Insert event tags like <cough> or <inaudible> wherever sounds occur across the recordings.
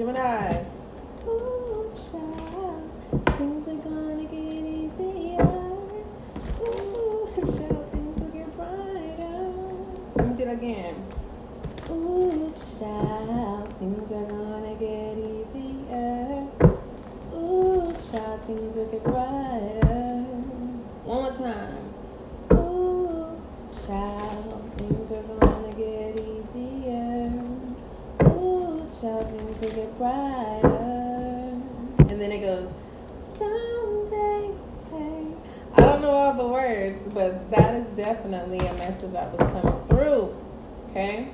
Gemini. Ooh, child, things are gonna get easier. Ooh, child, things will get brighter. Let me do it again. Ooh, child, things are gonna get easier. Ooh, child, things will get brighter. Will get brighter. And then it goes, someday, hey. I don't know all the words, but that is definitely a message that was coming through. Okay?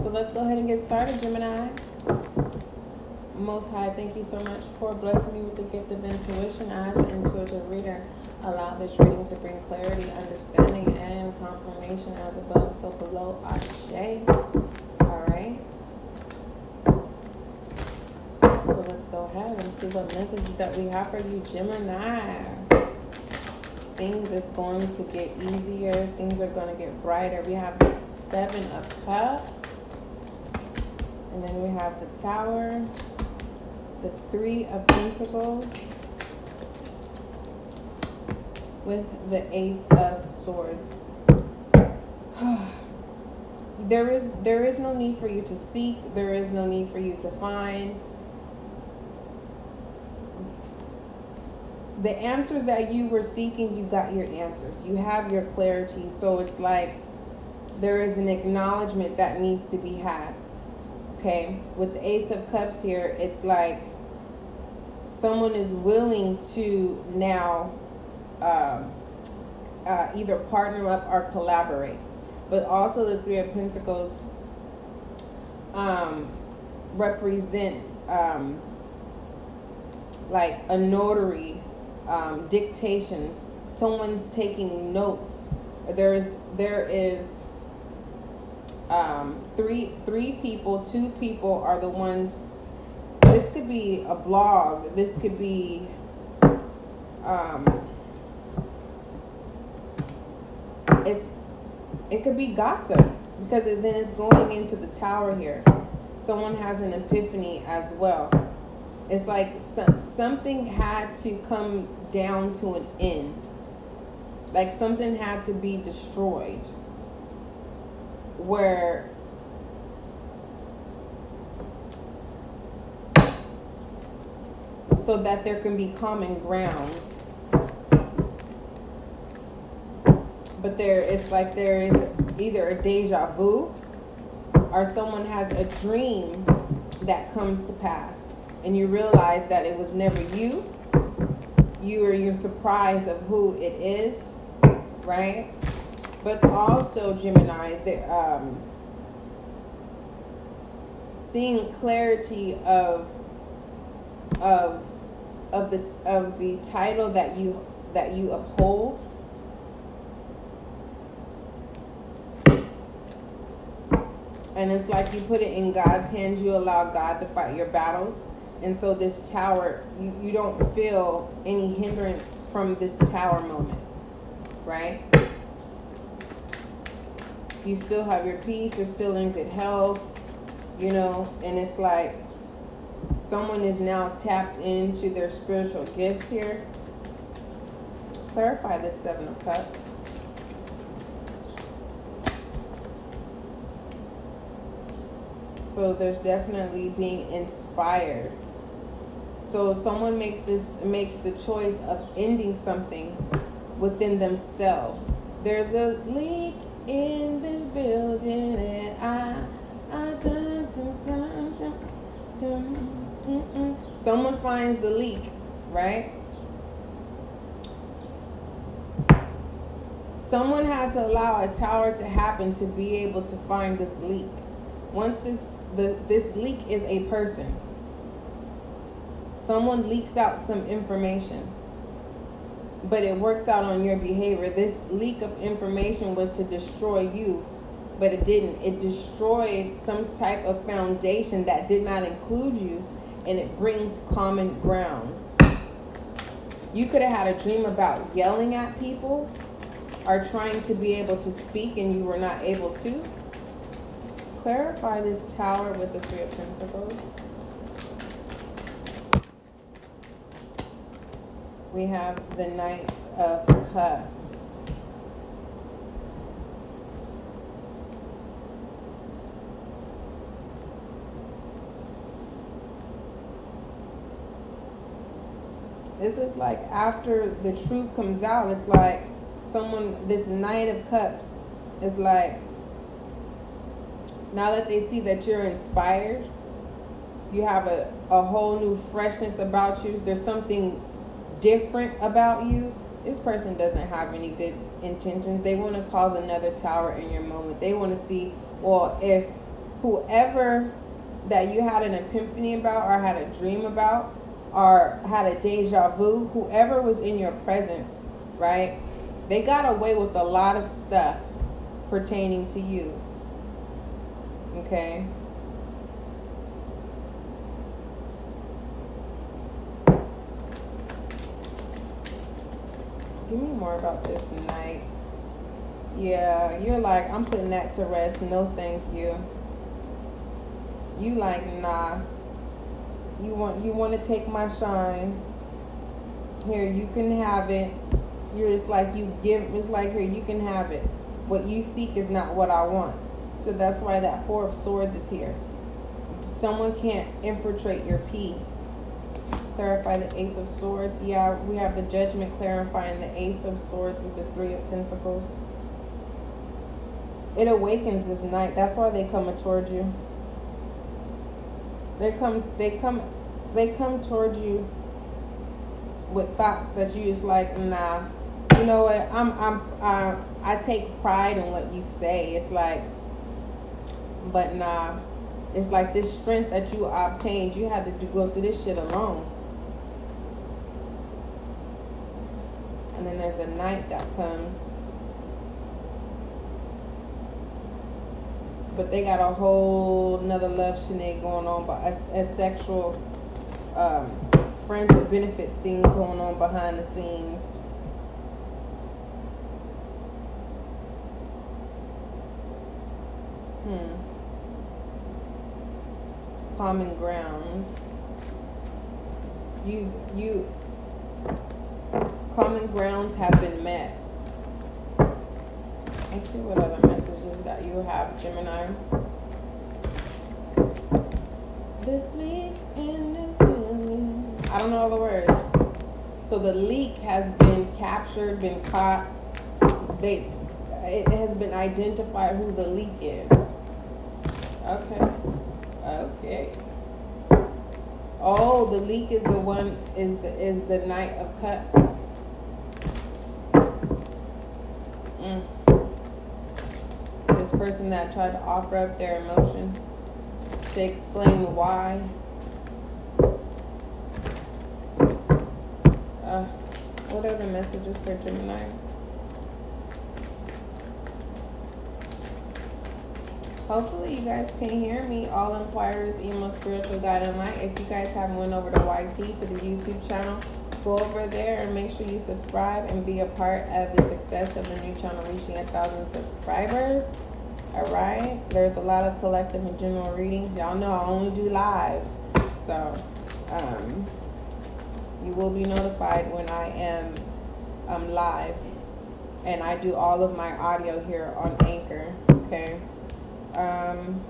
So let's go ahead and get started, Gemini. Most High, thank you so much for blessing me with the gift of intuition as an intuitive reader. Allow this reading to bring clarity, understanding, and confirmation as above, so below. Ashe. All right. So let's go ahead and see what message that we have for you, Gemini. Things is going to get easier. Things are going to get brighter. We have the Seven of Cups. And then we have the Tower, the Three of Pentacles, with the Ace of Swords. <sighs> there is there is no need for you to seek. There is no need for you to find. The answers that you were seeking, you got your answers. You have your clarity. So it's like there is an acknowledgement that needs to be had. Okay, with the Ace of Cups here, it's like someone is willing to now um, uh, either partner up or collaborate. But also, the Three of Pentacles um, represents um, like a notary, um, dictations. Someone's taking notes. There is there is um, three three people, two people are the ones. This could be a blog. This could be. Um, it's it could be gossip because then it's going into the tower here. Someone has an epiphany as well. It's like some, something had to come down to an end. Like something had to be destroyed where so that there can be common grounds but there it's like there is either a deja vu or someone has a dream that comes to pass and you realize that it was never you you are you're surprised of who it is right but also Gemini, the, um, seeing clarity of of of the of the title that you that you uphold. And it's like you put it in God's hands, you allow God to fight your battles. And so this tower, you, you don't feel any hindrance from this tower moment, right? you still have your peace, you're still in good health, you know, and it's like someone is now tapped into their spiritual gifts here. Clarify this Seven of Cups. So there's definitely being inspired. So someone makes this makes the choice of ending something within themselves. There's a leak in this building and I, I dun, dun, dun, dun, dun, dun, dun. someone finds the leak, right? Someone had to allow a tower to happen to be able to find this leak. Once this the this leak is a person. Someone leaks out some information but it works out on your behavior. This leak of information was to destroy you, but it didn't. It destroyed some type of foundation that did not include you, and it brings common grounds. You could have had a dream about yelling at people or trying to be able to speak and you were not able to clarify this tower with the three of pentacles. We have the Knight of Cups. This is like after the truth comes out, it's like someone, this Knight of Cups is like, now that they see that you're inspired, you have a, a whole new freshness about you. There's something different about you. This person doesn't have any good intentions. They want to cause another tower in your moment. They want to see, well, if whoever that you had an epiphany about or had a dream about or had a deja vu, whoever was in your presence, right? They got away with a lot of stuff pertaining to you. Okay? Give me more about this knight. Yeah, you're like, I'm putting that to rest. No, thank you. You like, nah. You want you want to take my shine. Here, you can have it. You're just like you give. It's like here, you can have it. What you seek is not what I want. So that's why that four of swords is here. Someone can't infiltrate your peace clarify the Ace of Swords. Yeah, we have the Judgment clarifying the Ace of Swords with the Three of Pentacles. It awakens this knight. That's why they come towards you. They come. They come. They come towards you with thoughts that you just like. Nah, you know what? I'm. I'm. Uh, I take pride in what you say. It's like, but nah. It's like this strength that you obtained. You had to do, go through this shit alone. and then there's a knight that comes. But they got a whole another love shenanigans going on, but a, a sexual um, friends with benefits thing going on behind the scenes. Hmm. Common grounds. You you Common grounds have been met. Let's see what other messages that you have, Gemini. This leak in this I don't know all the words. So the leak has been captured, been caught. They it has been identified who the leak is. Okay. Okay. Oh, the leak is the one is the is the Knight of Cups. Mm. This person that tried to offer up their emotion to explain why. Uh, what are the messages for Gemini? Hopefully you guys can hear me. All inquirers, email spiritual guide. If you guys haven't went over to YT to the YouTube channel, go over there and make sure you subscribe and be a part of the success of the new channel reaching a thousand subscribers. All right. There's a lot of collective and general readings. Y'all know I only do lives, so um, you will be notified when I am um, live, and I do all of my audio here on Anchor. Okay. Um,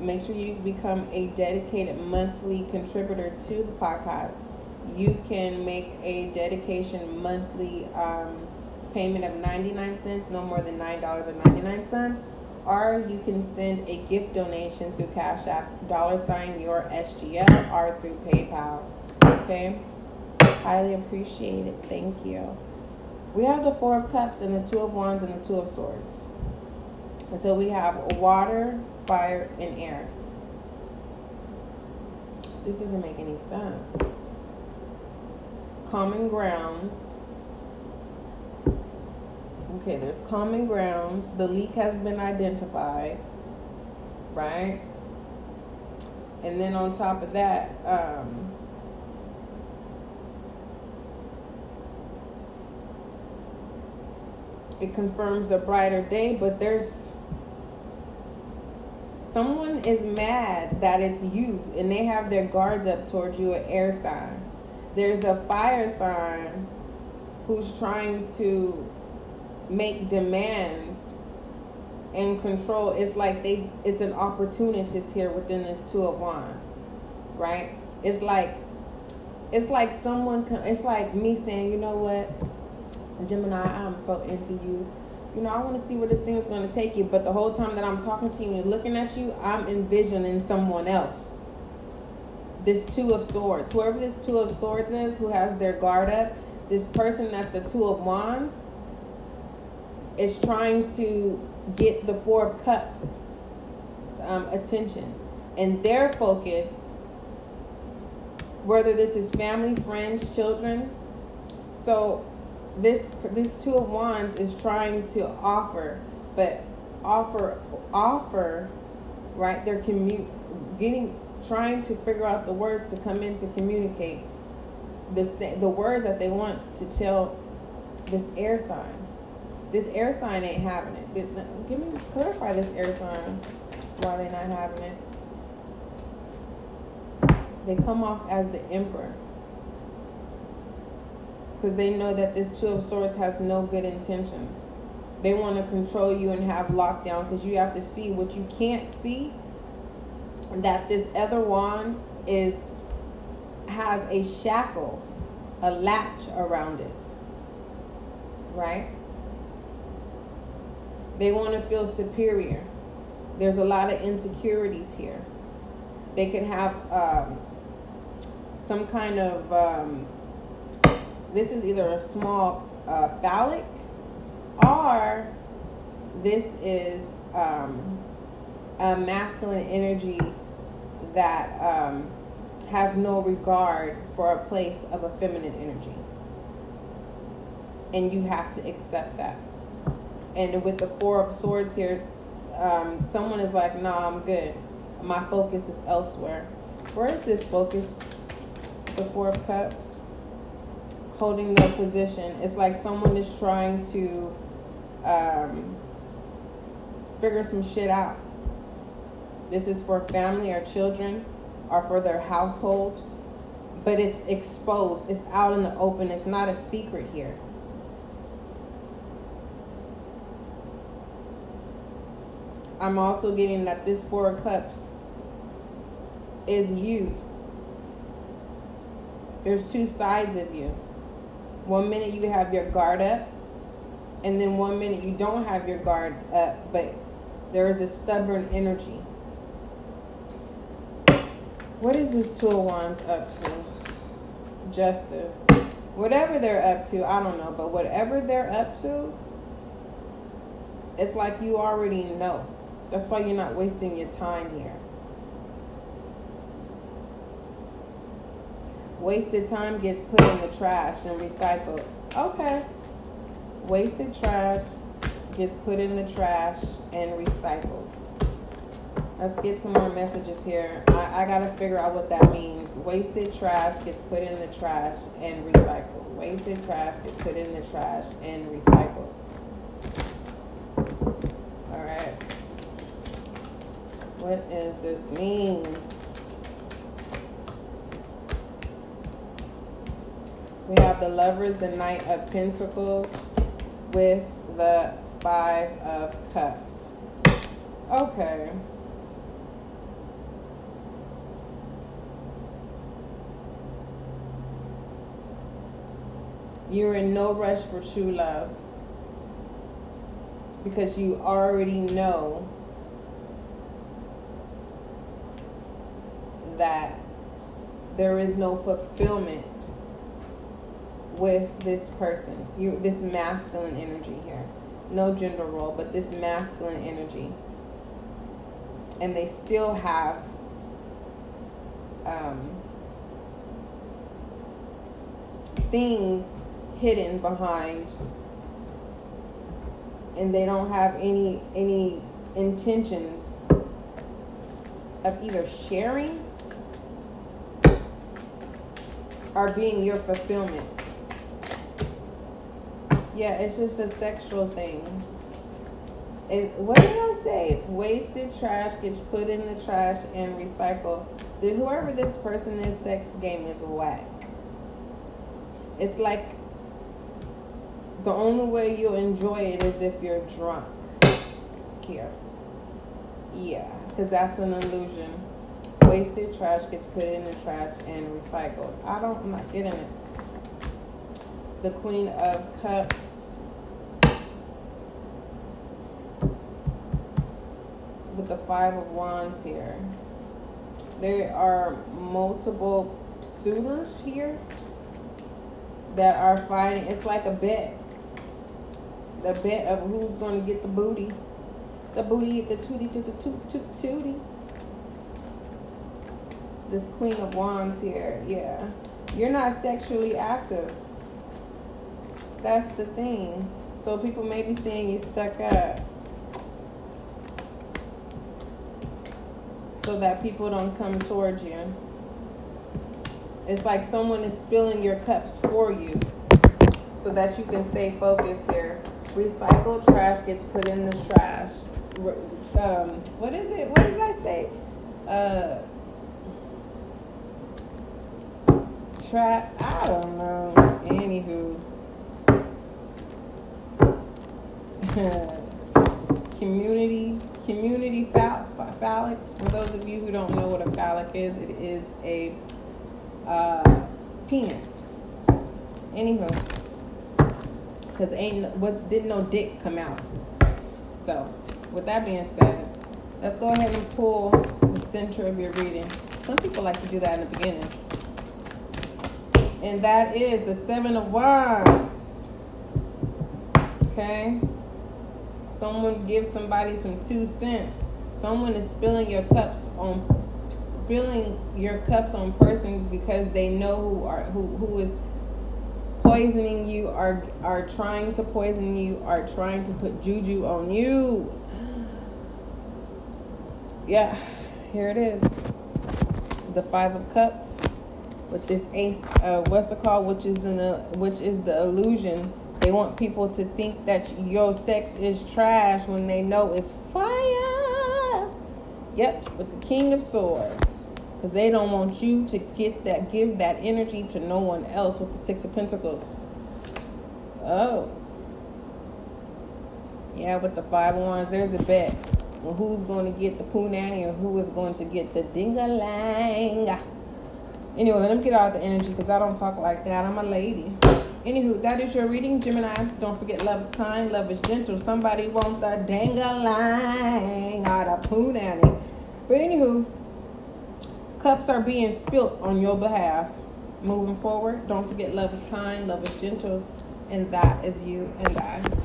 make sure you become a dedicated monthly contributor to the podcast. You can make a dedication monthly um, payment of 99 cents, no more than $9.99. Or you can send a gift donation through Cash App, dollar sign your SGL, or through PayPal. Okay? Highly appreciate it. Thank you. We have the Four of Cups and the Two of Wands and the Two of Swords. And so we have water, fire, and air. This doesn't make any sense. Common grounds. Okay, there's common grounds. The leak has been identified, right? And then on top of that, um, it confirms a brighter day, but there's someone is mad that it's you and they have their guards up towards you, an air sign. There's a fire sign who's trying to make demands and control. It's like they it's an opportunist here within this two of wands. Right? It's like it's like someone it's like me saying, you know what, Gemini, I'm so into you you know, I want to see where this thing is going to take you. But the whole time that I'm talking to you and looking at you, I'm envisioning someone else. This Two of Swords. Whoever this Two of Swords is, who has their guard up, this person that's the Two of Wands, is trying to get the Four of Cups um, attention. And their focus, whether this is family, friends, children. So this this two of wands is trying to offer but offer offer right they're commu- getting trying to figure out the words to come in to communicate the the words that they want to tell this air sign. This air sign ain't having it. Give me clarify this air sign why they're not having it. They come off as the emperor because they know that this Two of Swords has no good intentions. They want to control you and have lockdown because you have to see what you can't see. That this other wand is has a shackle, a latch around it. Right? They want to feel superior. There's a lot of insecurities here. They can have um, some kind of um, this is either a small uh, phallic or this is um, a masculine energy that um, has no regard for a place of a feminine energy. And you have to accept that. And with the Four of Swords here, um, someone is like, nah, I'm good. My focus is elsewhere. Where is this focus? The Four of Cups holding their position. It's like someone is trying to um, figure some shit out. This is for family or children or for their household, but it's exposed, it's out in the open, it's not a secret here. I'm also getting that this Four of Cups is you. There's two sides of you. One minute you have your guard up, and then one minute you don't have your guard up, but there is a stubborn energy. What is this Two of Wands up to? Justice. Whatever they're up to, I don't know, but whatever they're up to, it's like you already know. That's why you're not wasting your time here. Wasted time gets put in the trash and recycled. Okay. Wasted trash gets put in the trash and recycled. Let's get some more messages here. I, I gotta figure out what that means. Wasted trash gets put in the trash and recycled. Wasted trash gets put in the trash and recycled. All right. What does this mean? We have the lovers, the knight of pentacles with the five of cups. Okay. You're in no rush for true love because you already know that there is no fulfillment with this person. You this masculine energy here. No gender role, but this masculine energy. And they still have um, things hidden behind and they don't have any any intentions of either sharing or being your fulfillment yeah, it's just a sexual thing. It, what did I say? Wasted trash gets put in the trash and recycled. The, whoever this person is, sex game is whack. It's like the only way you'll enjoy it is if you're drunk. Here. Yeah, because that's an illusion. Wasted trash gets put in the trash and recycled. I don't, I'm not getting it. The Queen of Cups with the Five of Wands here. There are multiple suitors here that are fighting. It's like a bet. The bet of who's going to get the booty. The booty, the tootie, to the toot, toot, tootie. This Queen of Wands here, yeah. You're not sexually active. That's the thing. So people may be seeing you stuck up. so that people don't come towards you. It's like someone is spilling your cups for you so that you can stay focused here. Recycled trash gets put in the trash. Um, what is it? What did I say? Uh, trap. I don't know. Anywho. Community community phallic. For those of you who don't know what a phallic is, it is a uh, penis. Anywho, because ain't what didn't no dick come out. So, with that being said, let's go ahead and pull the center of your reading. Some people like to do that in the beginning. And that is the Seven of Wands. Okay? Someone gives somebody some two cents. Someone is spilling your cups on spilling your cups on person because they know who are who who is poisoning you are are trying to poison you are trying to put juju on you. <gasps> Yeah, here it is. The five of cups with this ace. Uh, what's it called? Which is the which is the illusion they want people to think that your sex is trash when they know it's fire. Yep, with the King of Swords. Because they don't want you to get that, give that energy to no one else with the Six of Pentacles. Oh. Yeah, with the Five of Wands, there's a bet. Well, who's going to get the nanny or who is going to get the ding-a-lang? Anyway, let me get out the energy because I don't talk like that. I'm a lady. Anywho, that is your reading, Gemini. Don't forget, love is kind, love is gentle. Somebody want the dang-a-lang out of poo. But anywho, cups are being spilt on your behalf. Moving forward, don't forget, love is kind, love is gentle, and that is you and I.